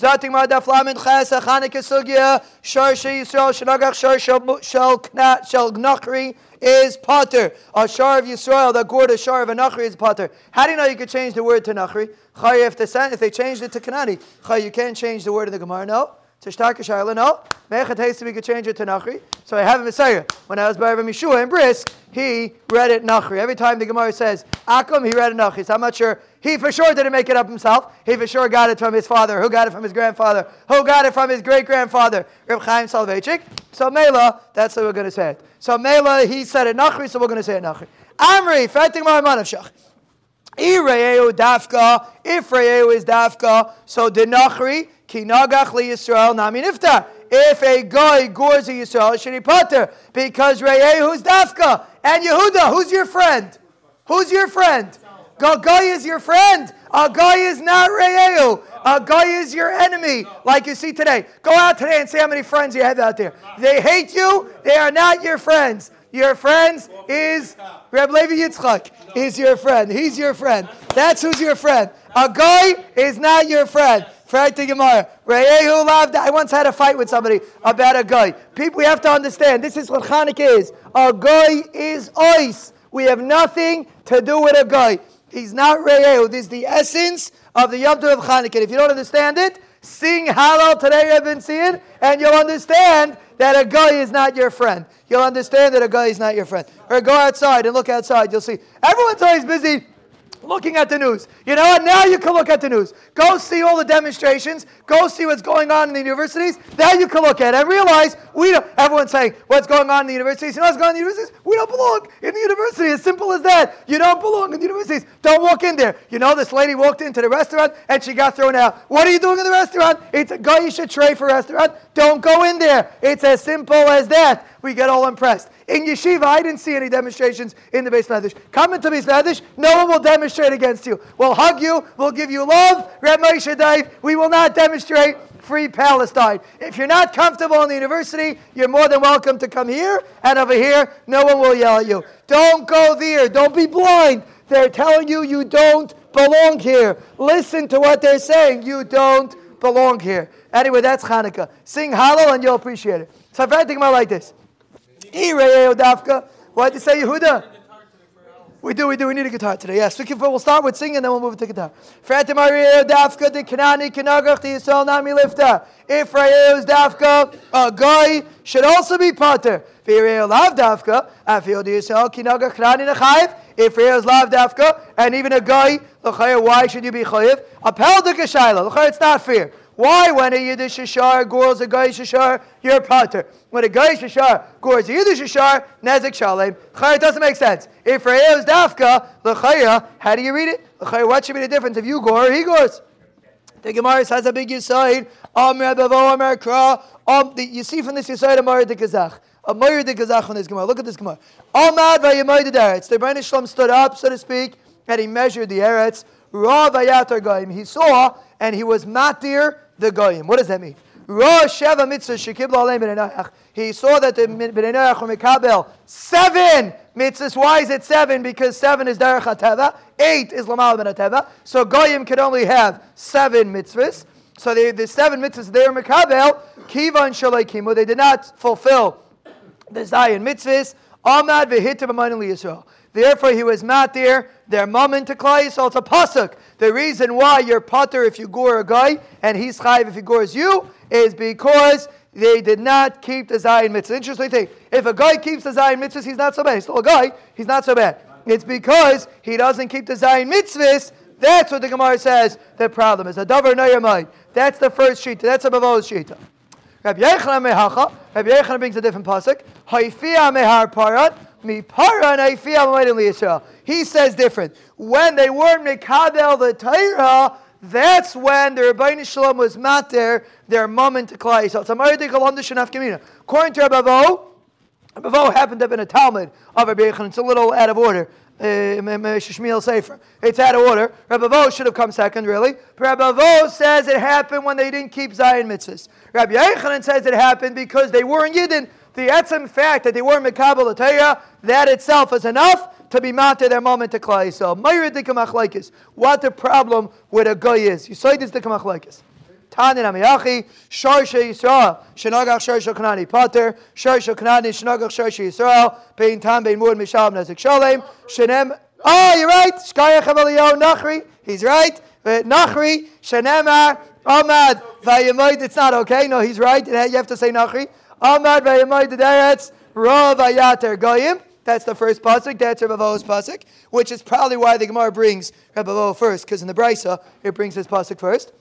Zating mar daf lamed ches a Chanukah sugya shar she Yisrael shenagach shar shel knat shel gnachri is potter. A shar of Yisrael that gored a shar of a nachri is potter. How do you know you could change the word to nachri? Chay if, the, if they changed it to kanani, chay you can't change the word in the Gemara. No. To Shtarka Shaila, no. Mechat we could change it to Nachri. So I have a Messiah. When I was by Rabbi Mishua in Brisk, he read it Nachri. Every time the Gemara says Akum, he read it Nachri. So I'm not sure. He for sure didn't make it up himself. He for sure got it from his father. Who got it from his grandfather? Who got it from his great grandfather? Reb Chaim Soloveitchik. So Mela, that's what we're going to say it. So Mela, he said it Nachri, so we're going to say it Nachri. Amri, Fating Maramanavshach. Ireu dafka, if Reu is dafka, so denachri, ki nagach li Yisrael nami nifta. If a guy gores a Yisrael, should he potter? Because is dafka. And Yehuda, who's your friend? Who's your friend? A guy is your friend. Uh, a guy is not Reu. A guy is your enemy, like you see today. Go out today and see how many friends you have out there. They hate you. They are not your friends. Your friends is Reb Levi Yitzchak is your friend. He's your friend. That's who's your friend. A guy is not your friend. Frank the Gemara. loved. I once had a fight with somebody about a guy. People, we have to understand. This is what Chanukah is. A guy is ice. We have nothing to do with a guy. He's not Re'ehu. This is the essence of the Yom Tov of Chanukah. If you don't understand it, sing Hallel today. I've been seeing, and you'll understand that a guy is not your friend. You'll understand that a guy is not your friend. Or go outside and look outside. You'll see everyone's always busy looking at the news. You know what? Now you can look at the news. Go see all the demonstrations. Go see what's going on in the universities. Now you can look at it and realize we don't, everyone's saying what's going on in the universities. You know what's going on in the universities? We don't belong in the university. As simple as that. You don't belong in the universities. Don't walk in there. You know, this lady walked into the restaurant and she got thrown out. What are you doing in the restaurant? It's a should trade for restaurant. Don't go in there. It's as simple as that. We get all impressed. In yeshiva, I didn't see any demonstrations in the Beis Medrash. Come into Beis Medrash, no one will demonstrate against you. We'll hug you, we'll give you love. Reb Moshe Dave, we will not demonstrate free Palestine. If you're not comfortable in the university, you're more than welcome to come here, and over here, no one will yell at you. Don't go there. Don't be blind. They're telling you you don't belong here. Listen to what they're saying. You don't belong here. Anyway, that's Hanukkah. Sing Hallel and you'll appreciate it. So I've read think about like this. Why did you say Yehuda? We do, we do. We need a guitar today. Yes, we can, we'll start with singing, and then we'll move to guitar. Frate Maria Dafka de Kanani Kanagach the Yisrael Nami Lifta. If Rayeus Dafka, a guy should also be potter. Vireo Lav Dafka, Afil de Yisrael Kinagach Kanani Nechayev. If Rayeus Lav Dafka, and even a guy, why should you be Chayev? Apel de Kashayla. It's not fair. Why, when a Yiddish Shashar gores a guy Shashar, you're a potter. When a guy Shashar gores a Yiddish Shashar, Nezik Shalem. Chayah doesn't make sense. If Re'eus Dafka, L'chayah, how do you read it? L'chayah, what should be the difference if you gore or he gores? The Gemara has a big Yisaid. Amr Bavo Amr you see from this Yisaid Amr the Kazach. Amr the Kazach from this Gemara. Look at this Gemara. Amad Vayamoy the Eretz. The Ribbono Shel Olam stood up, so to speak, and he measured the Eretz. Ra Vayatar. He saw and he was matir the goyim. What does that mean? He saw that the were mekabel seven mitzvahs. Why is it seven? Because seven is derech hateva. Eight is lamal ben hateva. So goyim can only have seven mitzvahs. So the, the seven mitzvahs they were mekabel kivan shalakimu. They did not fulfill the Zion mitzvahs. Amad v'hitim Yisrael. Therefore, he was matir their moment to klai. So it's a pasuk. The reason why you're potter if you gore a guy and he's chayv if he gores you is because they did not keep the Zion mitzvah. Interesting thing. If a guy keeps the Zion mitzvahs, he's not so bad. He's still a guy. He's not so bad. It's because he doesn't keep the Zion mitzvahs. That's what the Gemara says the problem is. A davar mind. That's the first sheet. That's a bavos sheet. Rabbi Yechanan mehacha. Rabbi Yechanan brings a different pasuk. Haifia mehar Paran. He says different. When they weren't mekabel the Torah, that's when the Ribbono Shel Olam was mater their moment to klai. Shenaf. According to Rabbi Vo, happened to have been a Talmud of Rabbi Yechon. It's a little out of order. Uh, Sefer. It's out of order. Rabbi Vo should have come second, really. But Rabbi Vo says it happened when they didn't keep Zion mitzvahs. Rabbi Yechanan says it happened because they weren't Yidden. The etzem fact that they weren't Mekabel Torah, that itself is enough to be mounted their moment to Klai Yisrael. What the problem with a guy is? You say this to Kamachlaikis. Tanin Amiyachi, Sharsha Yisrael, Shenagach Sharsha Kanani Pater, Sharsha Kanani, Shenagach Sharsha Yisrael, Bein Tam, Bein Mud, Mishal, Nezik Shalem, Shenem, oh, you're right, Shkaya Chavalio, Nachri, he's right, uh, Nachri, Shenemar, Ahmad, Vayamoid, it's not okay, no, he's right, you have to say Nachri, Ayater Goyim, that's the first pasuk. That's Rebbe Vo's pasuk, which is probably why the Gemara brings Rebbe first, because in the Brisa it brings his pasuk first.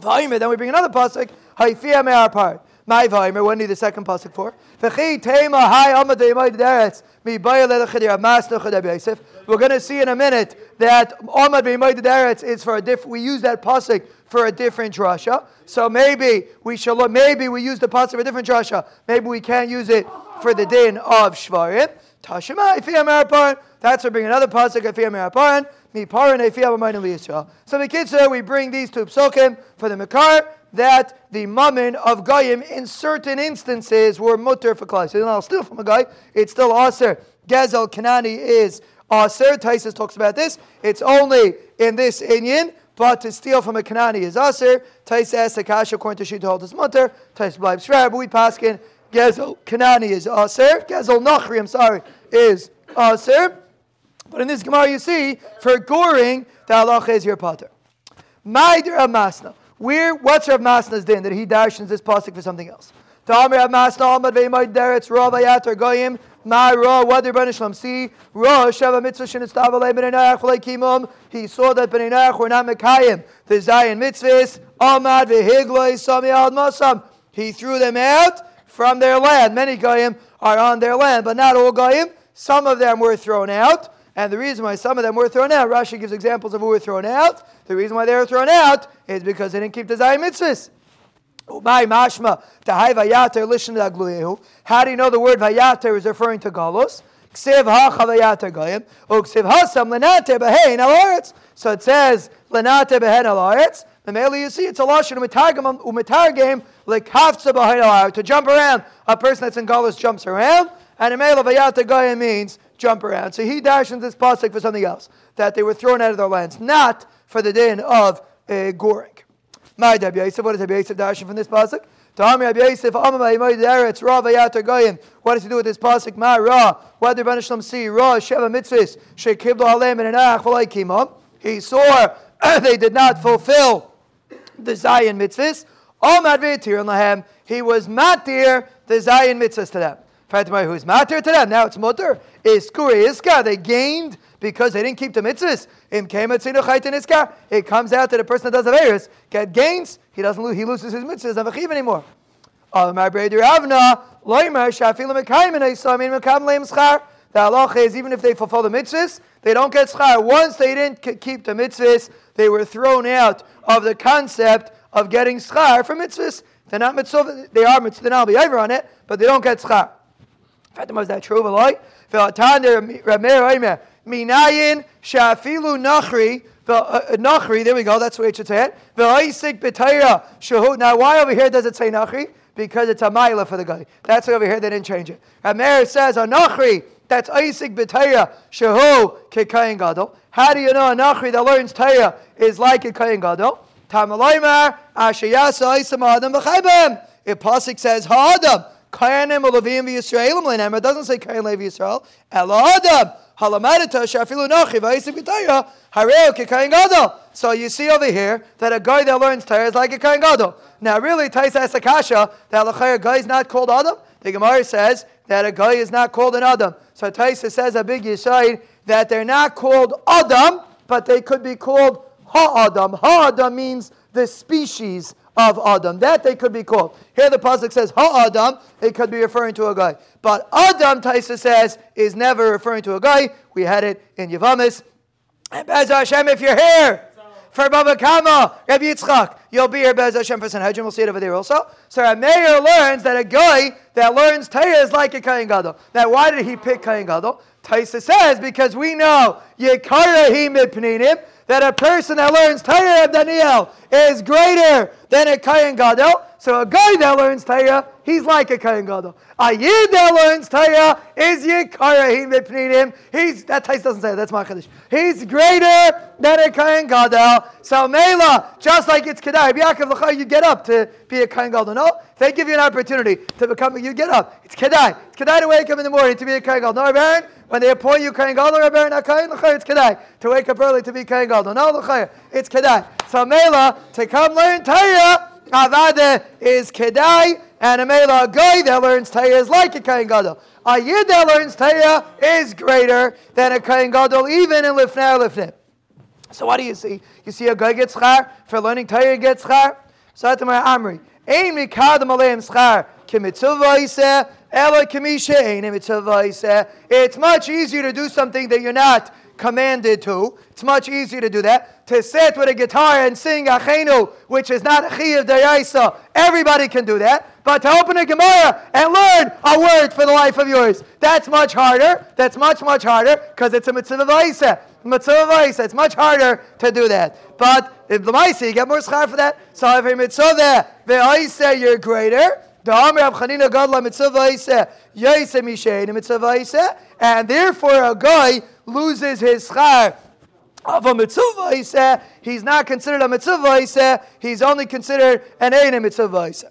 Vaymer, then we bring another pasuk. Haifia me'ar part. My Vaymer, when do the second pasuk for? V'chi tema hai amad de'yamay deretz mi bayal le'lechadir amas le'chadir Yosef. We're going to see in a minute that amad de'yamay deretz is for a different. We use that pasuk for a different drasha. So maybe we shall. Maybe we use the pasuk for a different drasha. Maybe we can't use it for the din of shvarim. Tashema ifiyam araparan. That's where we bring another pasuk ifiyam araparan. Mi paran ifiyam. So the kids we bring these two psukim for the Makar that the mammon of Goyim in certain instances were mutter for klai. So you know, still from a guy, it's still aser. Gezel Kanani is Uh, aser. Taisus talks about this. It's only in this Inyan. But to steal from a Kanani is aser. Tais asks Akasha according to Shita holds his mutter. Tais shver. But we paskin Gezel Kanani is aser. Gezel Nachri, I'm sorry, is aser. But in this Gemara, you see, for goring, the halacha is your pater. Maider Masna. Where, what's Rav Masna's din that he darshins this pasuk for something else? Ta'amir Rav Masna, Amad Ve'imad Deretz, Ra Vayatar Goyim, Shlam see? Ra, Sheva Mitzvah Shinistav Alei Kimum. He saw that B'nei Noach were not Mekayim, the Zion Mitzvahs, Amad Ve'higloi Sami Al Masam. He threw them out from their land. Many Goyim are on their land, but not all Goyim. Some of them were thrown out. And the reason why some of them were thrown out, Rashi gives examples of who were thrown out. The reason why they were thrown out is because they didn't keep the Zion mitzvahs. How do you know the word vayater is referring to Galos? So it says lenate behen alaretz. Male you see it's a lashon umitargim lekavtza behind alaretz to jump around. A person that's in Galos jumps around, and a male vayata goyim means jump around. So he dashes this pasuk for something else, that they were thrown out of their lands, not for the din of uh, goring. My Rabbi Yosef, what does Rabbi Yosef dashing from this pasuk? Ta'ami Rabbi Yosef, Amamai Moed Eretz, Ra Vayatar Goyim. What does he do with this pasuk? Ma Ra, what did Ribbono Shel Olam see? Ra, Sheva Mitzvahs, Shekiblo Alem, and Enach, V'lai Kimam. He saw they did not fulfill the Zion mitzvahs. Amad V'yitir and Lahem, he was matir the Zion mitzvahs to them. Fatima, who's matir to them, now it's mutter. Is Kuri Iska, they gained because they didn't keep the mitzvahs. It comes out that a person that does Averis get gains, he doesn't lose, he loses his mitzvahs, doesn't have anymore. The halacha is even if they fulfill the mitzvahs, they don't get schar. Once they didn't keep the mitzvahs, they were thrown out of the concept of getting schar for mitzvahs. They're not mitzvah, they are mitzvah, they'll be over on it, but they don't get schar. Fatima, is that true? Minayin shafilu nachri. Uh, nachri, there we go, that's where it should say it. Now, why over here does it say nachri? Because it's a mila for the guy. That's why over here they didn't change it. Rameir says a nachri, that's Isaac B'Tayah Shehu Kekayin Gadol. How do you know a Nachri that learns Tayah is like a Kayin Gadol? Tamalaymar Ashayasa Isam Adam B'Chaybem. If Pasik says Ha'adam, Kayanim Olavim V'Yisraelim Lenem, it doesn't say Kayan Levi Yisrael. El Adam. So you see over here that a guy that learns Torah is like a Kayin Gadol. Now really, Taisa Asakasha, that a guy is not called Adam. The Gemara says that a guy is not called an Adam. So Taisa says a big Yisrael that they're not called Adam, but they could be called Ha-Adam. Ha-Adam means the species of Adam. That they could be called. Here the Pasuk says Ha-Adam, it could be referring to a guy. But Adam, Taisa says, is never referring to a guy. We had it in Yavamis. And Bez Hashem, if you're here, for Baba Kama, Rabbi Yitzchak. You'll be here, Bez Hashem, for Sanhedrin. We'll see it over there also. So a mayor learns that a guy that learns Torah is like a Kayin Gadol. Now, why did he pick Kayin Gadol? Taisa says, because we know Yekara Mipninim, that a person that learns Torah of Daniel is greater than a Kayin Gadol. So a guy that learns Torah, he's like a Kohen Gadol. A Yid that learns Torah is Yikarahim him. He's, that Tais doesn't say it, that's my Kaddish. He's greater than a Kohen Gadol. So Mela, just like it's Kedai, Yaakov you get up to be a Kohen Gadol. No, they give you an opportunity to become, you get up. It's Kedai. It's Kedai to wake up in the morning to be a Kohen Gadol. No, Baron, when they appoint you Kohen Gadol Baron, it's Kedai. To wake up early to be Kohen Gadol. No, it's Kedai. So Mela, to come learn Torah, Avada is Kedai, and a Mela guy that learns Torah is like a Kohen Gadol. A Yid that learns Torah is greater than a Kohen Gadol, even in Lifnei Lifnei. So what do you see? You see a guy gets schar for learning Torah gets schar. So to my Amri, Ein mikadam aleim schar kimitzuvah ela kimisha ein It's much easier to do something that you're not commanded to. It's much easier to do that. To sit with a guitar and sing Achenu, which is not Chiyav Dayaisa, everybody can do that. But to open a Gemara and learn a word for the life of yours, that's much harder. That's much, much harder because it's a mitzvah vaisa. Mitzvah vaisa. It's much harder to do that. But if the Maisa, you get more schar for that. So if a mitzvah the you're greater. Vaisa, vaisa, and therefore a guy loses his schar of a mitzvah, he said, he's not considered a mitzvah, he said, he's only considered an ein mitzvah, he said.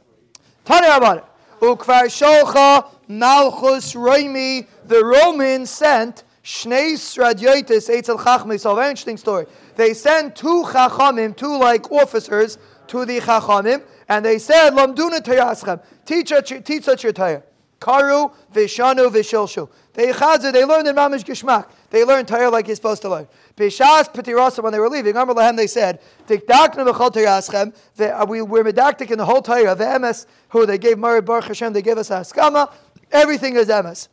About it. Ukvar sholcha malchus roimi, the Romans sent Shnei Stradiotis Eitzel Chachmi. So, very interesting story. They sent two Chachamim, two like officers, to the Chachamim, and they said, Lamduna Tayaschem, teach teach us your Torah. Karu, Vishanu, Vishilshu. They chazir, they learned in Mamish Gishmak. They learned Torah like you're supposed to learn. Bishas Pitirasa, when they were leaving, Amr Lahem, they said, uh, we were medactic in the whole Torah, the emes, who they gave Mari Baruch Hashem, they gave us Haskama, everything is emes.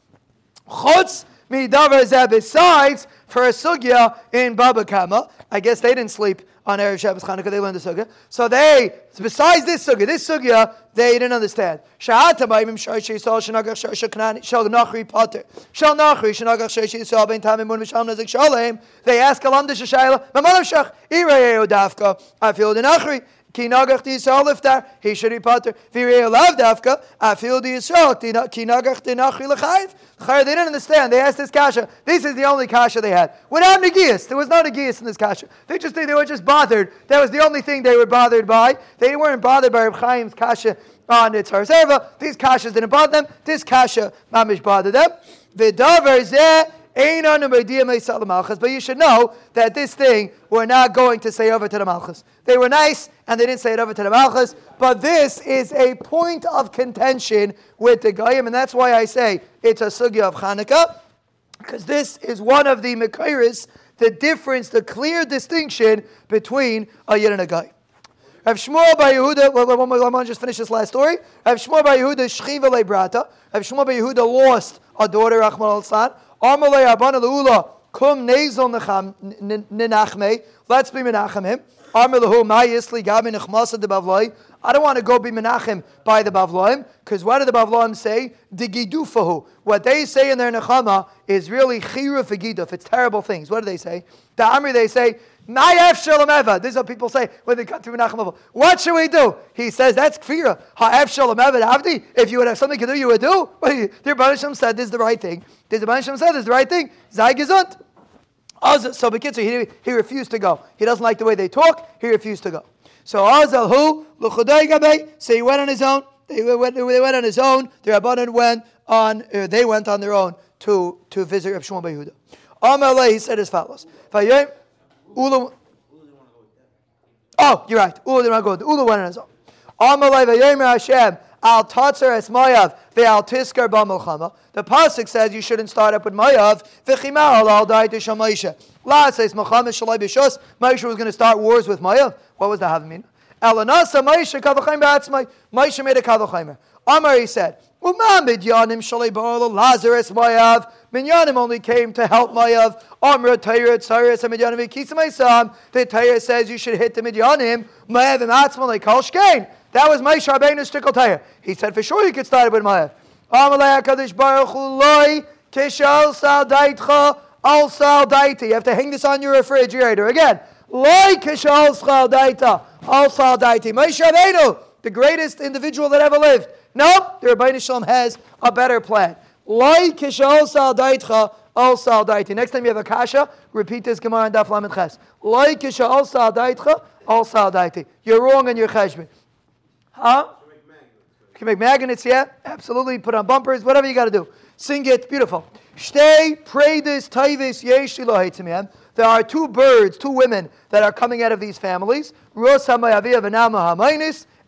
Chutz Besides, for a sugya in Baba Kama, I guess they didn't sleep on Erev Shabbos Chanukah. They learned the sugya. So they, besides this sugya, this sugya, they didn't understand. They ask alam de shayla mamanav shach irei nachri. Ki nagach Yisrael liftar, he should be pater. V'irei lav dafka, afil di Yisrael, ki nagach di nachri l'chayv. They didn't understand. They asked this kasha. This is the only kasha they had. Without Nagias, there was no Nagias in this kasha. They just they were just bothered. That was the only thing they were bothered by. They weren't bothered by Reb Chaim's kasha on its Harzerva. These kashas didn't bother them. This kasha mamish bothered them. V'davar zeh but you should know that this thing we're not going to say over to the Malchus. They were nice and they didn't say it over to the Malchus, but this is a point of contention with the Goyim, and that's why I say it's a sugya of Hanukkah, because this is one of the Mekairis, the difference, the clear distinction between a Yid and a Goy. Rav Shmuel Bar Yehuda, well, let me just finish this last story. Rav Shmuel Bar Yehuda, Shchiva Lebrata. Rav Shmuel Bar Yehuda lost a daughter, Rachman al-San. Amalei Abana Leula, Kum Nezel Nenachme. Let's be Menachemim. Armelahu Mayisli Gabi Nechmasa de Bavloi. I don't want to go be Menachem by the Bavloim, because what do the Bavloim say? Digidufahu. What they say in their Nechama is really Chira Fagiduf. It's terrible things. What do they say? The Amri, they say, Mayef Shalom Eva. This is what people say when they come to Menachem What should we do? He says, that's Kfira. Ha'ef Shalom Eva Avdi. If you would have something to do, you would do. The Rebbe said this is the right thing. The Rebbe said this is the right thing. Zay Gesund. So Bekitzer, he, he refused to go. He doesn't like the way they talk. He refused to go. So Azal who. So he went on his own. They went, they went on his own. The Rabbanan went on. Uh, they went on their own to to visit Rav Shmuel Yehuda. Amalei he said as follows. Oh, you're right. Ula did not go. Ula went on his own. Amalei vayomer Hashem al tatzer es mayav ve'al tiskar b'malchama. The pasuk says you shouldn't start up with mayav v'chimal al dai to shamayisha. La says malchama shalai b'shos. Moshe was going to start wars with mayav. What was the have mean? Elanasa Moshe kavachayim ba'atzmai. Moshe made a kavachayim. Amar he said. Uma midyanim shalei ba'ala Lazarus mayav. Midyanim only came to help mayav. Amr Torah Tzaris and midyanim v'kisamay The Torah says you should hit the midyanim. Mayav and atzma like kol shkein. That was Moshe Rabbeinu's tire. He said for sure he could start it with Ma'av. Amalei HaKadosh Baruch Hu loy kishal sal daitcha al sal daiti. You have to hang this on your refrigerator. Again, loy kishal sal daita al sal daiti. Moshe Rabbeinu the greatest individual that ever lived. Nope, the Ribbono Shel Olam has a better plan. Like Kishal Sal Daitcha, Al Sal Daiti. Next time you have a kasha, repeat this Gemara and Daf Lamed Ches. Like Kishal Sal Daitcha, Al Sal Daiti. You're wrong in your cheshbon. Huh? You can make magnets, yeah? Absolutely. Put on bumpers, whatever you got to do. Sing it, beautiful. Stay, pray this, taivis, yesh eh? There are two birds, two women that are coming out of these families.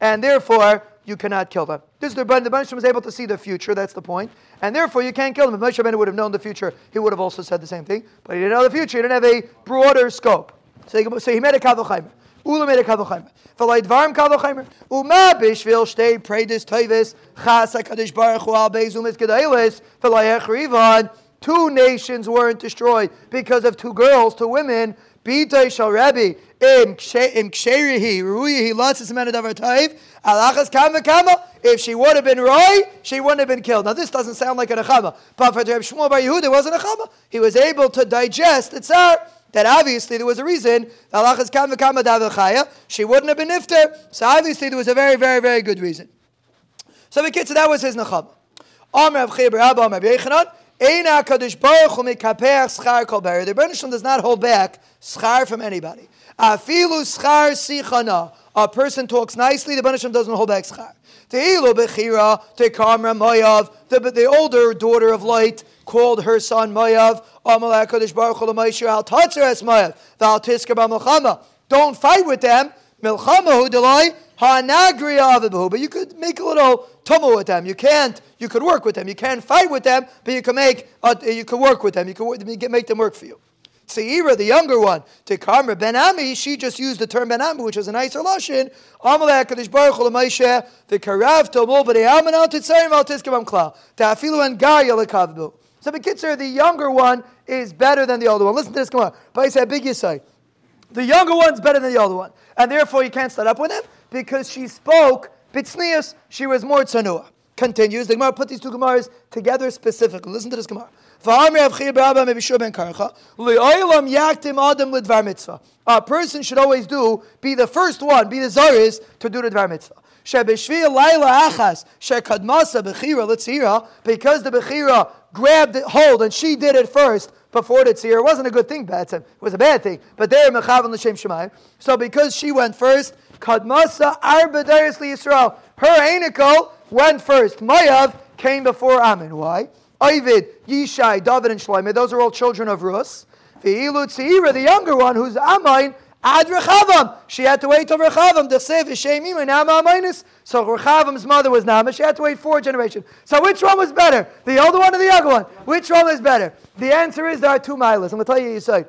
And therefore, you cannot kill them. This is the the Rebbe was able to see the future. That's the point. and therefore you can't kill them. If Moshe Rabbeinu would have known the future, he would have also said the same thing. But he didn't know the future. He didn't have a broader scope. So he, so he made a kavachaymer. Ula made a kavachaymer. V'lay dvarim kavachaymer. Uma bishvil shtei predis toivis chas hakadosh baruch hu al bezumis gedalis v'lay echrivan. Two nations weren't destroyed because of two girls, two women. B'itay shal Rebbe im ksherihi ruyihi latzis menadavar taiv alachas kama kama. If she would have been roy, she wouldn't have been killed. Now this doesn't sound like an achama, but for Reb Shmuel Bar Yehuda, it wasn't a chama. He was able to digest the tsar. That obviously there was a reason. She wouldn't have been nifter. So obviously there was a very very very good reason. So the kid, so that was his Yechanan. The Rebbeinu does not hold back schar from anybody. A person talks nicely, the Rebbeinu doesn't hold back schar. The older daughter of light called her son Mayav. Amalek Kadosh Baruch Hu Al Tatzeres Mayav. Val Tisker. Don't fight with them. Milchama Hu. But you could make a little tumble with them. You can't. You could work with them. You can't fight with them, but you can make. Uh, you can work with them. You can make them work for you. Seira, the younger one, to Karma Ben Ami, she just used the term Ben Ami, which is a nicer lashon. Amalek Kadosh Baruch Hu L'Maishe the Karav Tomol B'Dei Alman Al Titzarim Al Tiskam Kla Ta'afilu En Gaya Lekavbu. So the Kitzer, the younger one is better than the older one. Listen to this. Come on, but I said big Yisai. The younger one's better than the older one, and therefore you can't start up with him because she spoke Bitsnius, she was more tzanua. Continues, the Gemara put these two Gemaras together specifically. Listen to this Gemara. A person should always do, be the first one, be the Zaris to do the Dvar Mitzvah. Because the Bechira grabbed hold and she did it first, before the tzir. It wasn't a good thing, Batson. It was a bad thing. But there, Mechavan L'Shem Shemayim. So because she went first, Kadmasa Arba Darius Yisrael. Her Anikel went first. Mayav came before Ammon. Why? Ovid, Yishai, David, and Shloimeh. Those are all children of Rus. The Tzira, the younger one, who's Ammon, Ad Rechavam. She had to wait till Rechavam. The Sev Shemim and. So Rechavam's mother was Nama. She had to wait four generations. So which one was better? The older one or the younger one? Which one was better? The answer is there are two milas. I'm going to tell you, you say.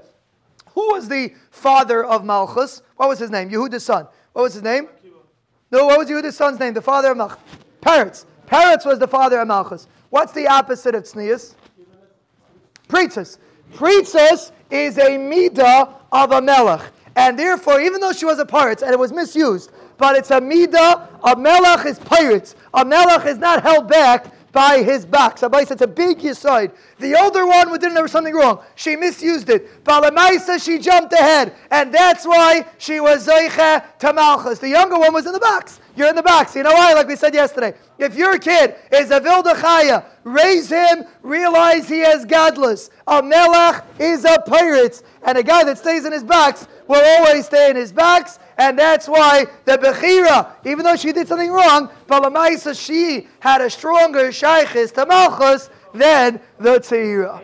Who was the father of Malchus? What was his name? Yehuda's son. What was his name? No, what was Yehuda's son's name? The father of Malchus. Peretz. Peretz was the father of Malchus. What's the opposite of Tznius? Pritzes. Pritzes is a midah of a melech. And therefore, even though she was a pirate and it was misused, but it's a midah, a melech is pirates. A melech is not held back by his back. Sabbai it's a big yisoid. The older one didn't something wrong. She misused it. Balamaisa, she jumped ahead. And that's why she was Zeicha to Malchus. The younger one was in the box. You're in the box. You know why? Like we said yesterday. If your kid is a Vildachaya, raise him, realize he is godless. A Melech is a pirate. And a guy that stays in his box will always stay in his box. And that's why the Bechira, even though she did something wrong, but Balamaisa, she had a stronger Shaykhis to Malchus than the Tzira.